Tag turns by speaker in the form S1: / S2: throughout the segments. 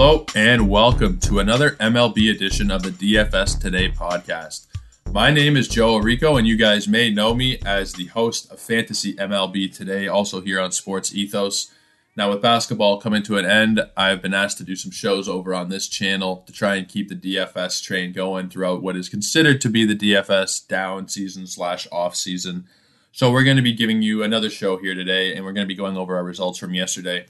S1: Hello and welcome to another MLB edition of the DFS Today podcast. My name is Joe Orrico, and you guys may know me as the host of Fantasy MLB Today, also here on Sports Ethos. Now, with basketball coming to an end, I've been asked to do some shows over on this channel to try and keep the DFS train going throughout what is considered to be the DFS down season slash off season. So, we're going to be giving you another show here today, and we're going to be going over our results from yesterday.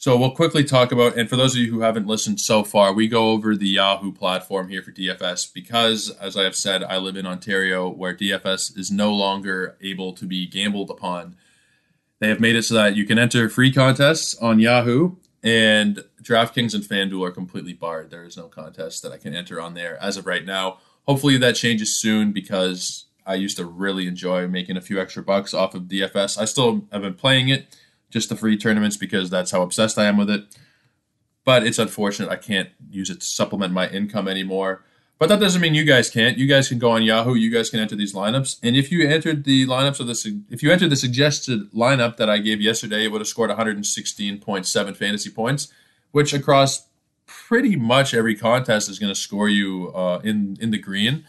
S1: So we'll quickly talk about, and for those of you who haven't listened so far, we go over the Yahoo platform here for DFS because, as I have said, I live in Ontario where DFS is no longer able to be gambled upon. They have made it so that you can enter free contests on Yahoo, and DraftKings and FanDuel are completely barred. There is no contest that I can enter on there as of right now. Hopefully that changes soon because I used to really enjoy making a few extra bucks off of DFS. I still have been playing it just the free tournaments because that's how obsessed I am with it. But it's unfortunate I can't use it to supplement my income anymore. But that doesn't mean you guys can't. You guys can go on Yahoo. You guys can enter these lineups. And if you entered the lineups of the if you entered the suggested lineup that I gave yesterday, it would have scored 116.7 fantasy points, which across pretty much every contest is going to score you uh, in in the green.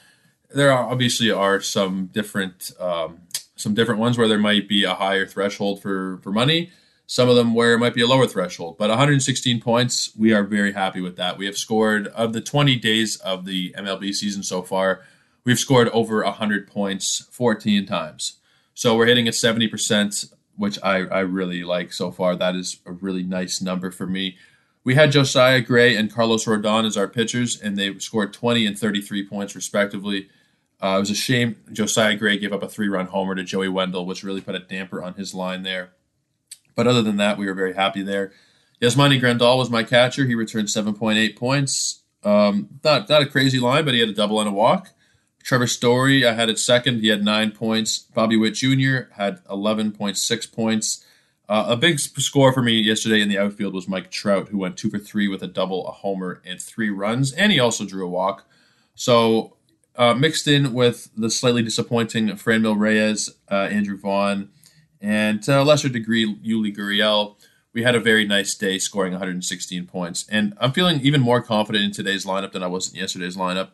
S1: There are obviously are some different um, some different ones where there might be a higher threshold for for money. Some of them where it might be a lower threshold but 116 points we are very happy with that. We have scored of the 20 days of the mlb season so far we've scored over 100 points 14 times. So we're hitting at 70% which I, I really like so far. That is a really nice number for me. We had josiah gray and carlos rodon as our pitchers and they scored 20 and 33 points respectively uh, it was a shame Josiah Gray gave up a three run homer to Joey Wendle, which really put a damper on his line there. But other than that, we were very happy there. Yasmani Grandal was my catcher. He returned 7.8 points. Um, not, not a crazy line, but he had a double and a walk. Trevor Story, I had at second. He had nine points. Bobby Witt Jr. had 11.6 points. Uh, a big score for me yesterday in the outfield was Mike Trout, who went two for three with a double, a homer, and three runs. And he also drew a walk. So uh, mixed in with the slightly disappointing Franmil Reyes, uh, Andrew Vaughn, and to a lesser degree, Yuli Gurriel. We had a very nice day scoring 116 points. And I'm feeling even more confident in today's lineup than I was in yesterday's lineup.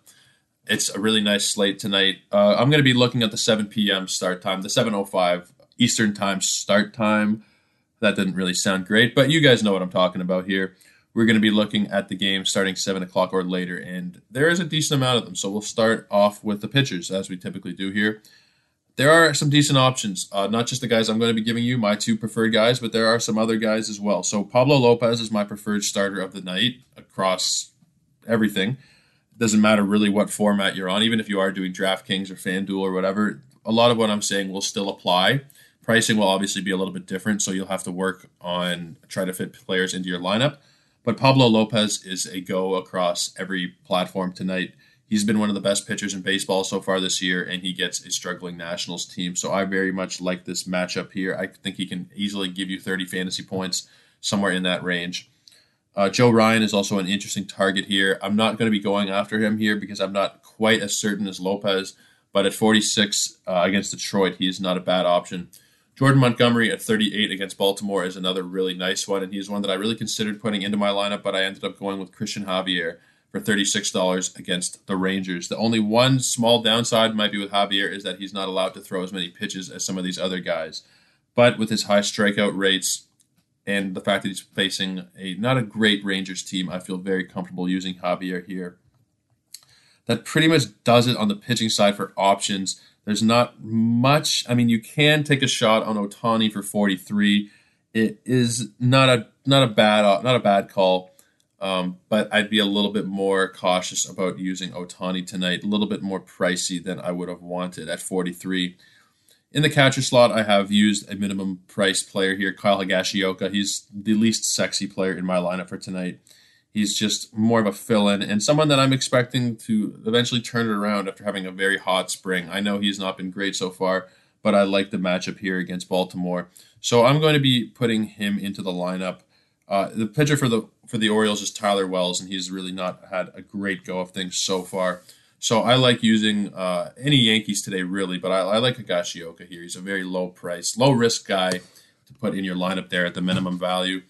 S1: It's a really nice slate tonight. Uh, I'm going to be looking at the 7 p.m. start time, the 7.05 Eastern time start time. That didn't really sound great, but you guys know what I'm talking about here we're going to be looking at the game starting 7 o'clock or later, and there is a decent amount of them. So we'll start off with the pitchers, as we typically do here. There are some decent options, uh, not just the guys I'm going to be giving you, my two preferred guys, but there are some other guys as well. So Pablo Lopez is my preferred starter of the night across everything. doesn't matter really what format you're on, even if you are doing DraftKings or FanDuel or whatever. A lot of what I'm saying will still apply. Pricing will obviously be a little bit different, so you'll have to work on try to fit players into your lineup. But Pablo Lopez is a go across every platform tonight. He's been one of the best pitchers in baseball so far this year, and he gets a struggling Nationals team. So I very much like this matchup here. I think he can easily give you 30 fantasy points, somewhere in that range. Uh, Joe Ryan is also an interesting target here. I'm not going to be going after him here because I'm not quite as certain as Lopez, but at 46 uh, against Detroit, he is not a bad option. Jordan Montgomery at 38 against Baltimore is another really nice one, and he's one that I really considered putting into my lineup, but I ended up going with Christian Javier for $36 against the Rangers. The only one small downside might be with Javier is that he's not allowed to throw as many pitches as some of these other guys. But with his high strikeout rates and the fact that he's facing a not a great Rangers team, I feel very comfortable using Javier here. That pretty much does it on the pitching side for options. There's not much. I mean, you can take a shot on Ohtani for 43. It is not a not a bad not a bad call, um, but I'd be a little bit more cautious about using Ohtani tonight. A little bit more pricey than I would have wanted at 43. In the catcher slot, I have used a minimum price player here, Kyle Higashioka. He's the least sexy player in my lineup for tonight. He's just more of a fill in and someone that I'm expecting to eventually turn it around after having a very hot spring. I know he's not been great so far, but I like the matchup here against Baltimore. So I'm going to be putting him into the lineup. Uh, the pitcher for the for the Orioles is Tyler Wells, and he's really not had a great go of things so far. So I like using uh, any Yankees today, really, but I, I like Higashioka here. He's a very low price, low risk guy to put in your lineup there at the minimum value.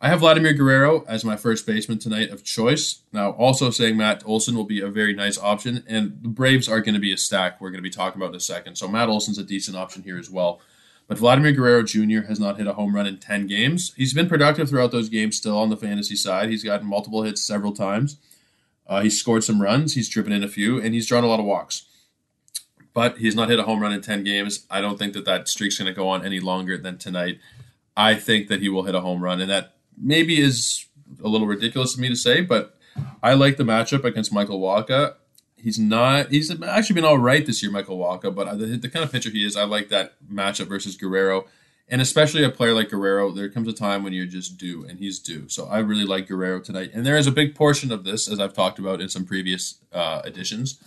S1: I have Vladimir Guerrero as my first baseman tonight of choice. Now, also saying Matt Olson will be a very nice option, and the Braves are going to be a stack we're going to be talking about in a second. So Matt Olson's a decent option here as well. But Vladimir Guerrero Jr. has not hit a home run in 10 games. He's been productive throughout those games still on the fantasy side. He's gotten multiple hits several times. Uh, he's scored some runs, he's driven in a few, and he's drawn a lot of walks. But he's not hit a home run in 10 games. I don't think that that streak's going to go on any longer than tonight. I think that he will hit a home run, and that maybe is a little ridiculous of me to say, but I like the matchup against Michael Wacha. He's not. He's actually been all right this year, Michael Wacha. But the, the kind of pitcher he is, I like that matchup versus Guerrero, and especially a player like Guerrero. There comes a time when you're just due, and he's due. So I really like Guerrero tonight. And there is a big portion of this, as I've talked about in some previous uh, editions.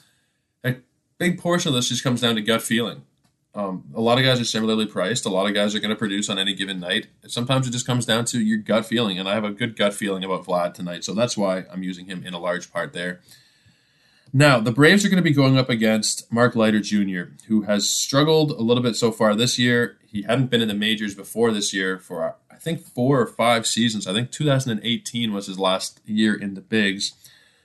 S1: A big portion of this just comes down to gut feeling. Um, a lot of guys are similarly priced. A lot of guys are going to produce on any given night. Sometimes it just comes down to your gut feeling, and I have a good gut feeling about Vlad tonight, so that's why I'm using him in a large part there. Now, the Braves are going to be going up against Mark Leiter Jr., who has struggled a little bit so far this year. He hadn't been in the majors before this year for, I think, four or five seasons. I think 2018 was his last year in the Bigs.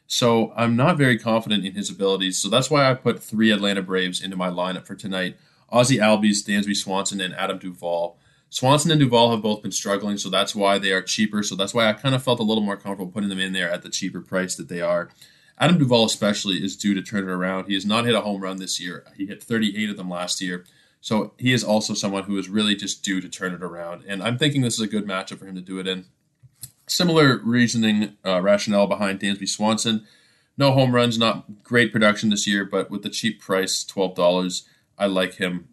S1: So I'm not very confident in his abilities. So that's why I put three Atlanta Braves into my lineup for tonight. Ozzie Albies, Dansby Swanson, and Adam Duvall. Swanson and Duvall have both been struggling, so that's why they are cheaper. So that's why I kind of felt a little more comfortable putting them in there at the cheaper price that they are. Adam Duvall, especially, is due to turn it around. He has not hit a home run this year. He hit 38 of them last year. So he is also someone who is really just due to turn it around. And I'm thinking this is a good matchup for him to do it in. Similar reasoning, uh, rationale behind Dansby Swanson. No home runs, not great production this year, but with the cheap price, $12 I like him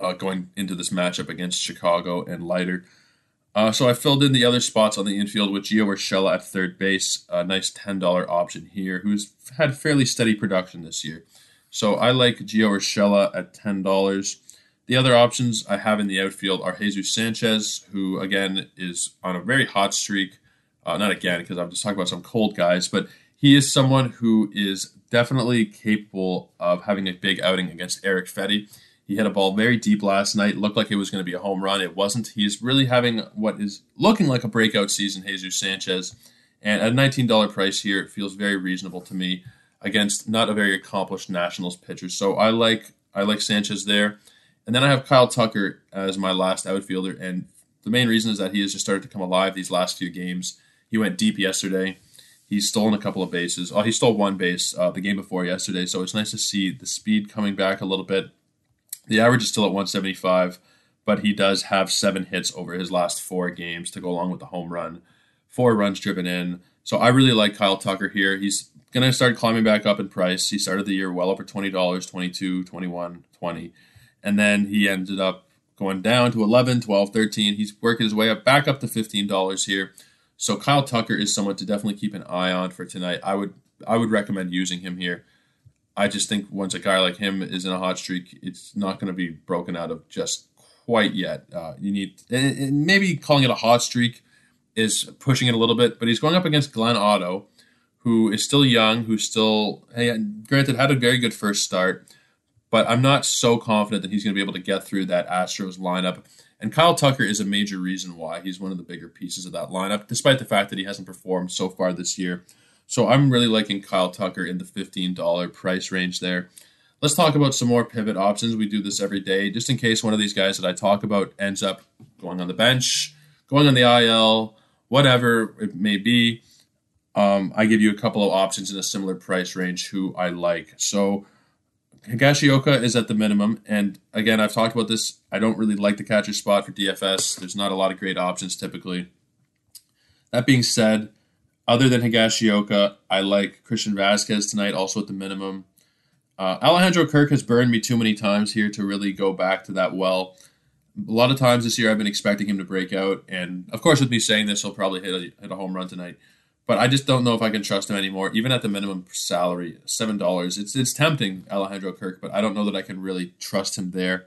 S1: uh, going into this matchup against Chicago and Leiter. Uh, so I filled in the other spots on the infield with Gio Urshela at third base, a nice $10 option here, who's had fairly steady production this year. So I like Gio Urshela at $10. The other options I have in the outfield are Jesus Sanchez, who again is on a very hot streak. Uh, not again, because I'm just talking about some cold guys, but he is someone who is definitely capable of having a big outing against Eric Fedde. He hit a ball very deep last night. Looked like it was going to be a home run. It wasn't. He's really having what is looking like a breakout season, Jesus Sanchez. And at a $19 price here, it feels very reasonable to me against not a very accomplished Nationals pitcher. So I like I like Sanchez there. And then I have Kyle Tucker as my last outfielder. And the main reason is that he has just started to come alive these last few games. He went deep yesterday. He's stolen a couple of bases. Oh, he stole one base uh, the game before yesterday, so it's nice to see the speed coming back a little bit. The average is still at 175, but he does have seven hits over his last four games to go along with the home run. Four runs driven in. So I really like Kyle Tucker here. He's going to start climbing back up in price. He started the year well over $20, 22 21 20 And then he ended up going down to 11 12 13 He's working his way up back up to $15 here. So Kyle Tucker is someone to definitely keep an eye on for tonight. I would I would recommend using him here. I just think once a guy like him is in a hot streak, it's not going to be broken out of just quite yet. Uh, you need and, and maybe calling it a hot streak is pushing it a little bit, but he's going up against Glenn Otto, who is still young, who's still hey, granted had a very good first start, but I'm not so confident that he's going to be able to get through that Astros lineup. And Kyle Tucker is a major reason why he's one of the bigger pieces of that lineup, despite the fact that he hasn't performed so far this year. So I'm really liking Kyle Tucker in the $15 price range there. Let's talk about some more pivot options. We do this every day, just in case one of these guys that I talk about ends up going on the bench, going on the IL, whatever it may be. Um, I give you a couple of options in a similar price range who I like. So Higashioka is at the minimum, and again, I've talked about this. I don't really like the catcher spot for DFS. There's not a lot of great options typically. That being said, other than Higashioka, I like Christian Vazquez tonight, also at the minimum. Uh, Alejandro Kirk has burned me too many times here to really go back to that well. A lot of times this year, I've been expecting him to break out, and of course, with me saying this, he'll probably hit a, hit a home run tonight but I just don't know if I can trust him anymore. Even at the minimum salary, seven dollars. It's it's tempting, Alejandro Kirk, but I don't know that I can really trust him there.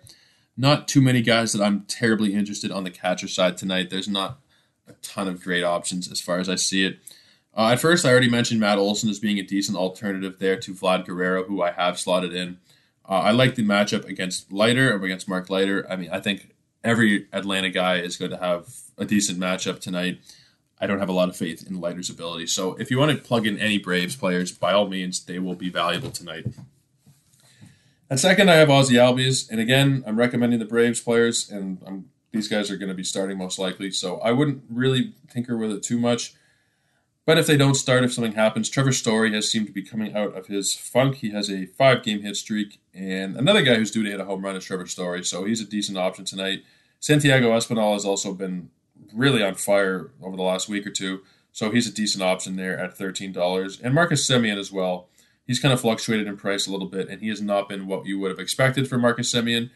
S1: Not too many guys that I'm terribly interested on the catcher side tonight. There's not a ton of great options as far as I see it. Uh, at first, I already mentioned Matt Olson as being a decent alternative there to Vlad Guerrero, who I have slotted in. Uh, I like the matchup against Leiter or against Mark Leiter. I mean, I think every Atlanta guy is going to have a decent matchup tonight. I don't have a lot of faith in Leiter's ability. So if you want to plug in any Braves players, by all means, they will be valuable tonight. At second, I have Ozzie Albies, and again, I'm recommending the Braves players, and I'm, these guys are going to be starting most likely. So I wouldn't really tinker with it too much. But if they don't start, if something happens, Trevor Story has seemed to be coming out of his funk. He has a five game hit streak, and another guy who's due to hit a home run is Trevor Story, so he's a decent option tonight. Santiago Espinal has also been really on fire over the last week or two, so he's a decent option there at $13. And Marcus Semien as well. He's kind of fluctuated in price a little bit, and he has not been what you would have expected for Marcus Semien.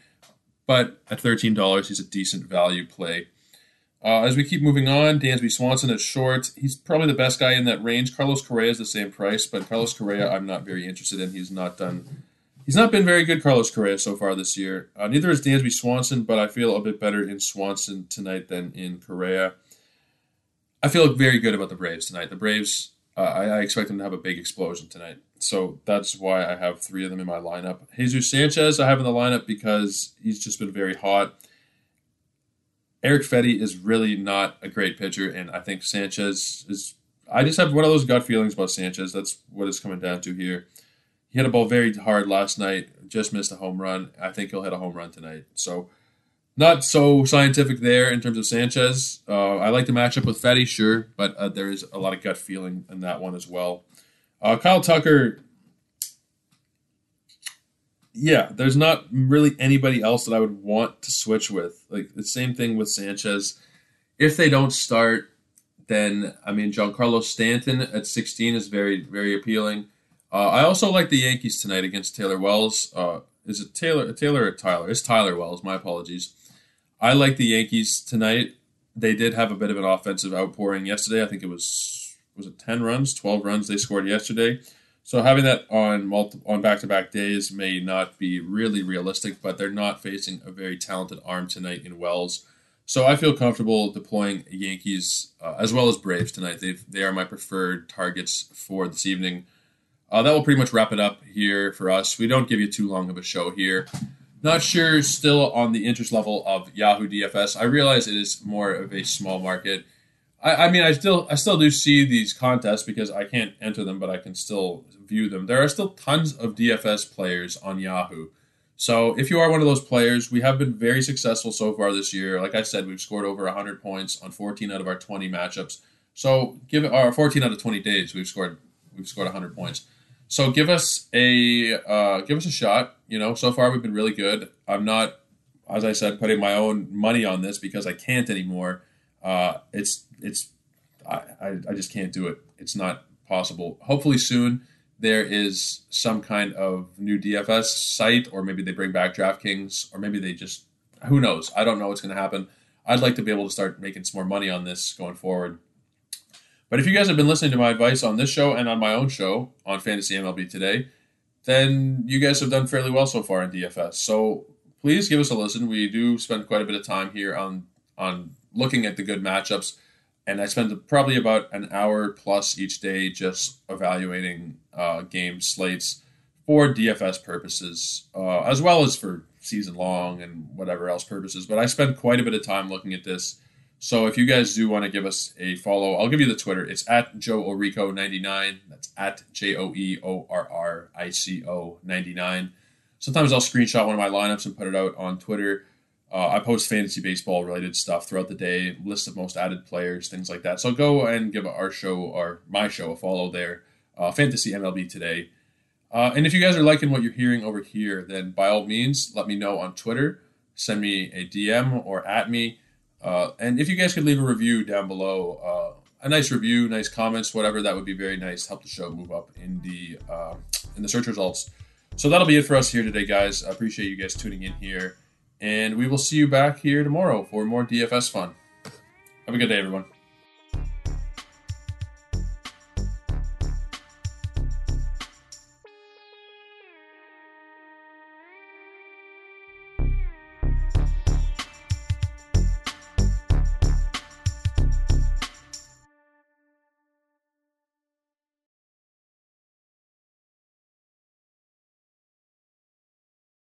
S1: but at $13, he's a decent value play. Uh, as we keep moving on, Dansby Swanson at short. He's probably the best guy in that range. Carlos Correa is the same price, but Carlos Correa I'm not very interested in. He's not done. He's not been very good, Carlos Correa, so far this year. Uh, neither is Dansby Swanson, but I feel a bit better in Swanson tonight than in Correa. I feel very good about the Braves tonight. The Braves, uh, I, I expect them to have a big explosion tonight. So that's why I have three of them in my lineup. Jesus Sanchez, I have in the lineup because he's just been very hot. Eric Fedde is really not a great pitcher, and I think Sanchez is. I just have one of those gut feelings about Sanchez. That's what it's coming down to here. He hit a ball very hard last night, just missed a home run. I think he'll hit a home run tonight. So, not so scientific there in terms of Sanchez. Uh, I like the matchup with Fedde, sure, but uh, there is a lot of gut feeling in that one as well. Uh, Kyle Tucker, yeah, there's not really anybody else that I would want to switch with. Like the same thing with Sanchez. If they don't start, then I mean Giancarlo Stanton at 16 is very very appealing. Uh, I also like the Yankees tonight against Taylor Wells. Uh, is it Taylor Taylor or Tyler? It's Tyler Wells. My apologies. I like the Yankees tonight. They did have a bit of an offensive outpouring yesterday. I think it was was it 10 runs, 12 runs they scored yesterday. So having that on multi- on back to back days may not be really realistic, but they're not facing a very talented arm tonight in Wells. So I feel comfortable deploying Yankees uh, as well as Braves tonight. They they are my preferred targets for this evening. Uh, that will pretty much wrap it up here for us. We don't give you too long of a show here. Not sure still on the interest level of Yahoo DFS. I realize it is more of a small market. I, I mean, I still I still do see these contests because I can't enter them, but I can still view them. There are still tons of DFS players on Yahoo. So if you are one of those players, we have been very successful so far this year. Like I said, we've scored over 100 points on 14 out of our 20 matchups. So give it, or 14 out of 20 days, we've scored we've scored 100 points. So give us a uh, give us a shot. You know, so far we've been really good. I'm not, as I said, putting my own money on this because I can't anymore. Uh, it's it's I, I, I just can't do it. It's not possible. Hopefully soon there is some kind of new DFS site, or maybe they bring back DraftKings, or maybe they just who knows. I don't know what's going to happen. I'd like to be able to start making some more money on this going forward. But if you guys have been listening to my advice on this show and on my own show on Fantasy MLB today, then you guys have done fairly well so far in DFS. So please give us a listen. We do spend quite a bit of time here on on looking at the good matchups and I spend probably about an hour plus each day just evaluating uh, game slates for DFS purposes, uh, as well as for season long and whatever else purposes. But I spend quite a bit of time looking at this. So if you guys do want to give us a follow, I'll give you the Twitter. It's at Joe Orrico 99. That's at J O E O R R I C O 99. Sometimes I'll screenshot one of my lineups and put it out on Twitter. Uh, I post fantasy baseball related stuff throughout the day, list of most added players, things like that. So go and give our show or my show a follow there, uh, Fantasy MLB today. Uh, and if you guys are liking what you're hearing over here, then by all means, let me know on Twitter. Send me a DM or at me. Uh, and if you guys could leave a review down below, uh, a nice review, nice comments, whatever, that would be very nice. Help the show move up in the uh, in the search results. So that'll be it for us here today, guys. I appreciate you guys tuning in here. And we will see you back here tomorrow for more DFS fun. Have a good day, everyone.